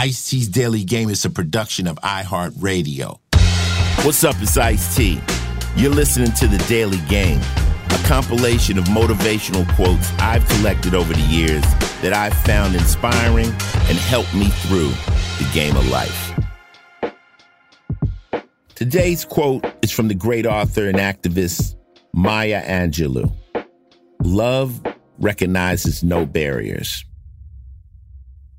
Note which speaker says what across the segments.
Speaker 1: Ice T's Daily Game is a production of iHeartRadio. What's up, it's Ice T. You're listening to The Daily Game, a compilation of motivational quotes I've collected over the years that I've found inspiring and helped me through the game of life. Today's quote is from the great author and activist Maya Angelou. Love recognizes no barriers.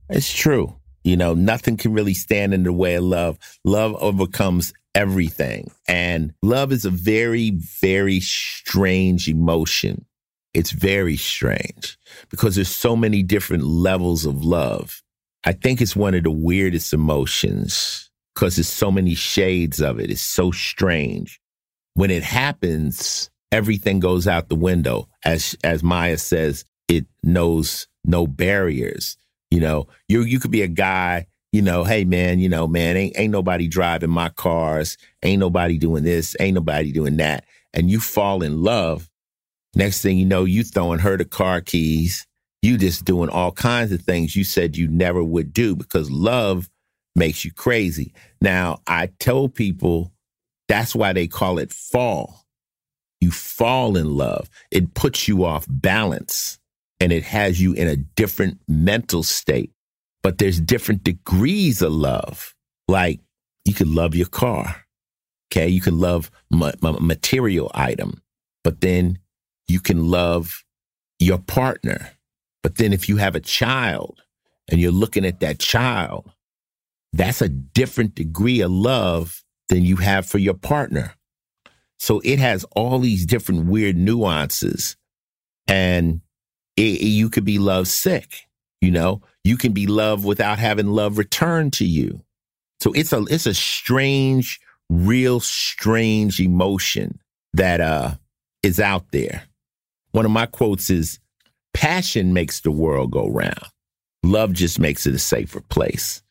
Speaker 1: It's true. You know, nothing can really stand in the way of love. Love overcomes everything. And love is a very, very strange emotion. It's very strange because there's so many different levels of love. I think it's one of the weirdest emotions because there's so many shades of it. It's so strange. When it happens, everything goes out the window. As as Maya says, it knows no barriers. You know, you you could be a guy, you know, hey man, you know, man, ain't ain't nobody driving my cars, ain't nobody doing this, ain't nobody doing that. And you fall in love. Next thing you know, you throwing her the car keys. You just doing all kinds of things you said you never would do because love makes you crazy. Now, I tell people that's why they call it fall. You fall in love. It puts you off balance and it has you in a different mental state. But there's different degrees of love. Like you can love your car. Okay. You can love a material item, but then you can love your partner. But then if you have a child and you're looking at that child, that's a different degree of love than you have for your partner. So it has all these different weird nuances. And it, you could be love sick. You know, you can be loved without having love returned to you. So it's a it's a strange, real strange emotion that uh is out there. One of my quotes is passion makes the world go round. Love just makes it a safer place.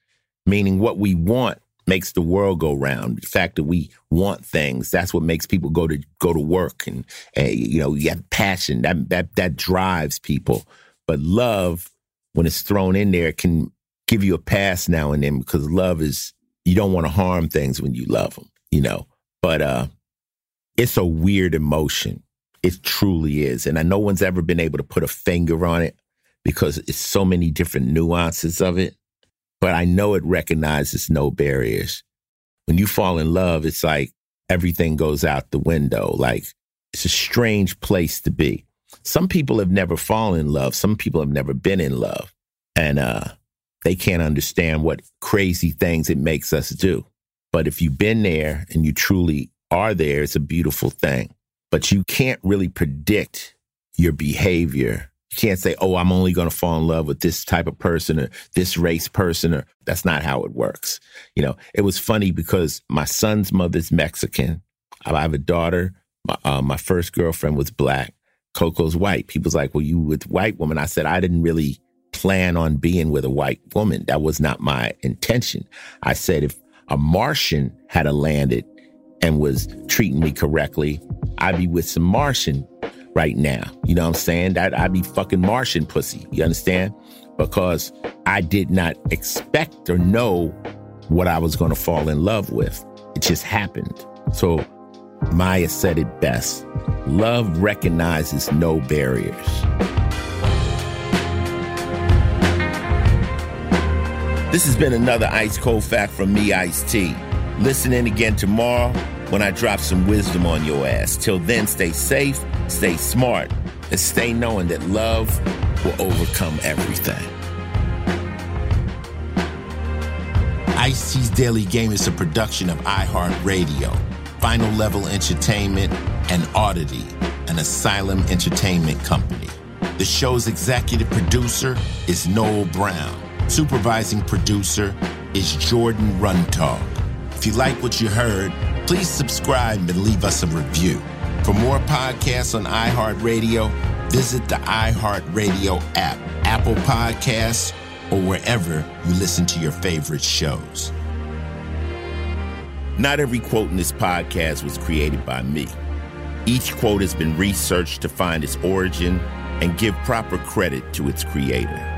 Speaker 1: Meaning what we want makes the world go round. The fact that we want things, that's what makes people go to go to work and, you know, you have passion. That that that drives people. But love, when it's thrown in there, can give you a pass now and then because love is you don't want to harm things when you love them, you know. But uh it's a weird emotion. It truly is. And I no one's ever been able to put a finger on it because it's so many different nuances of it but I know it recognizes no barriers. When you fall in love, it's like everything goes out the window. Like it's a strange place to be. Some people have never fallen in love. Some people have never been in love. And uh, they can't understand what crazy things it makes us do. But if you've been there and you truly are there, it's a beautiful thing. But you can't really predict your behavior you can't say, oh, I'm only going to fall in love with this type of person or this race person, or that's not how it works. You know, it was funny because my son's mother's Mexican. I have a daughter. My, uh, my first girlfriend was black. Coco's white. People's like, well, you with white woman. I said, I didn't really plan on being with a white woman. That was not my intention. I said if a Martian had landed and was treating me correctly, I'd be with some Martian right now. You know what I'm saying? That I'd be fucking Martian pussy. You understand? Because I did not expect or know what I was going to fall in love with. It just happened. So Maya said it best. Love recognizes no barriers. This has been another Ice Cold Fact from me, Ice T. Listen in again tomorrow when I drop some wisdom on your ass. Till then, stay safe, stay smart, and stay knowing that love will overcome everything. Ice T's Daily Game is a production of iHeartRadio, Final Level Entertainment, and Oddity, an Asylum Entertainment company. The show's executive producer is Noel Brown. Supervising producer is Jordan Runtagh. If you like what you heard, please subscribe and leave us a review. For more podcasts on iHeartRadio, visit the iHeartRadio app, Apple Podcasts, or wherever you listen to your favorite shows. Not every quote in this podcast was created by me. Each quote has been researched to find its origin and give proper credit to its creator.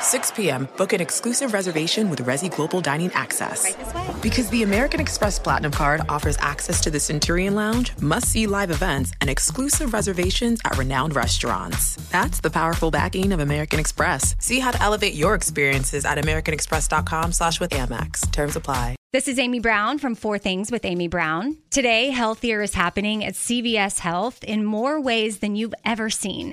Speaker 2: 6 p.m., book an exclusive reservation with Resy Global Dining Access.
Speaker 3: Right?
Speaker 2: Because the American Express Platinum Card offers access to the Centurion Lounge, must see live events, and exclusive reservations at renowned restaurants. That's the powerful backing of American Express. See how to elevate your experiences at AmericanExpress.com slash with Amex. Terms apply.
Speaker 3: This is Amy Brown from Four Things with Amy Brown. Today, healthier is happening at CVS Health in more ways than you've ever seen.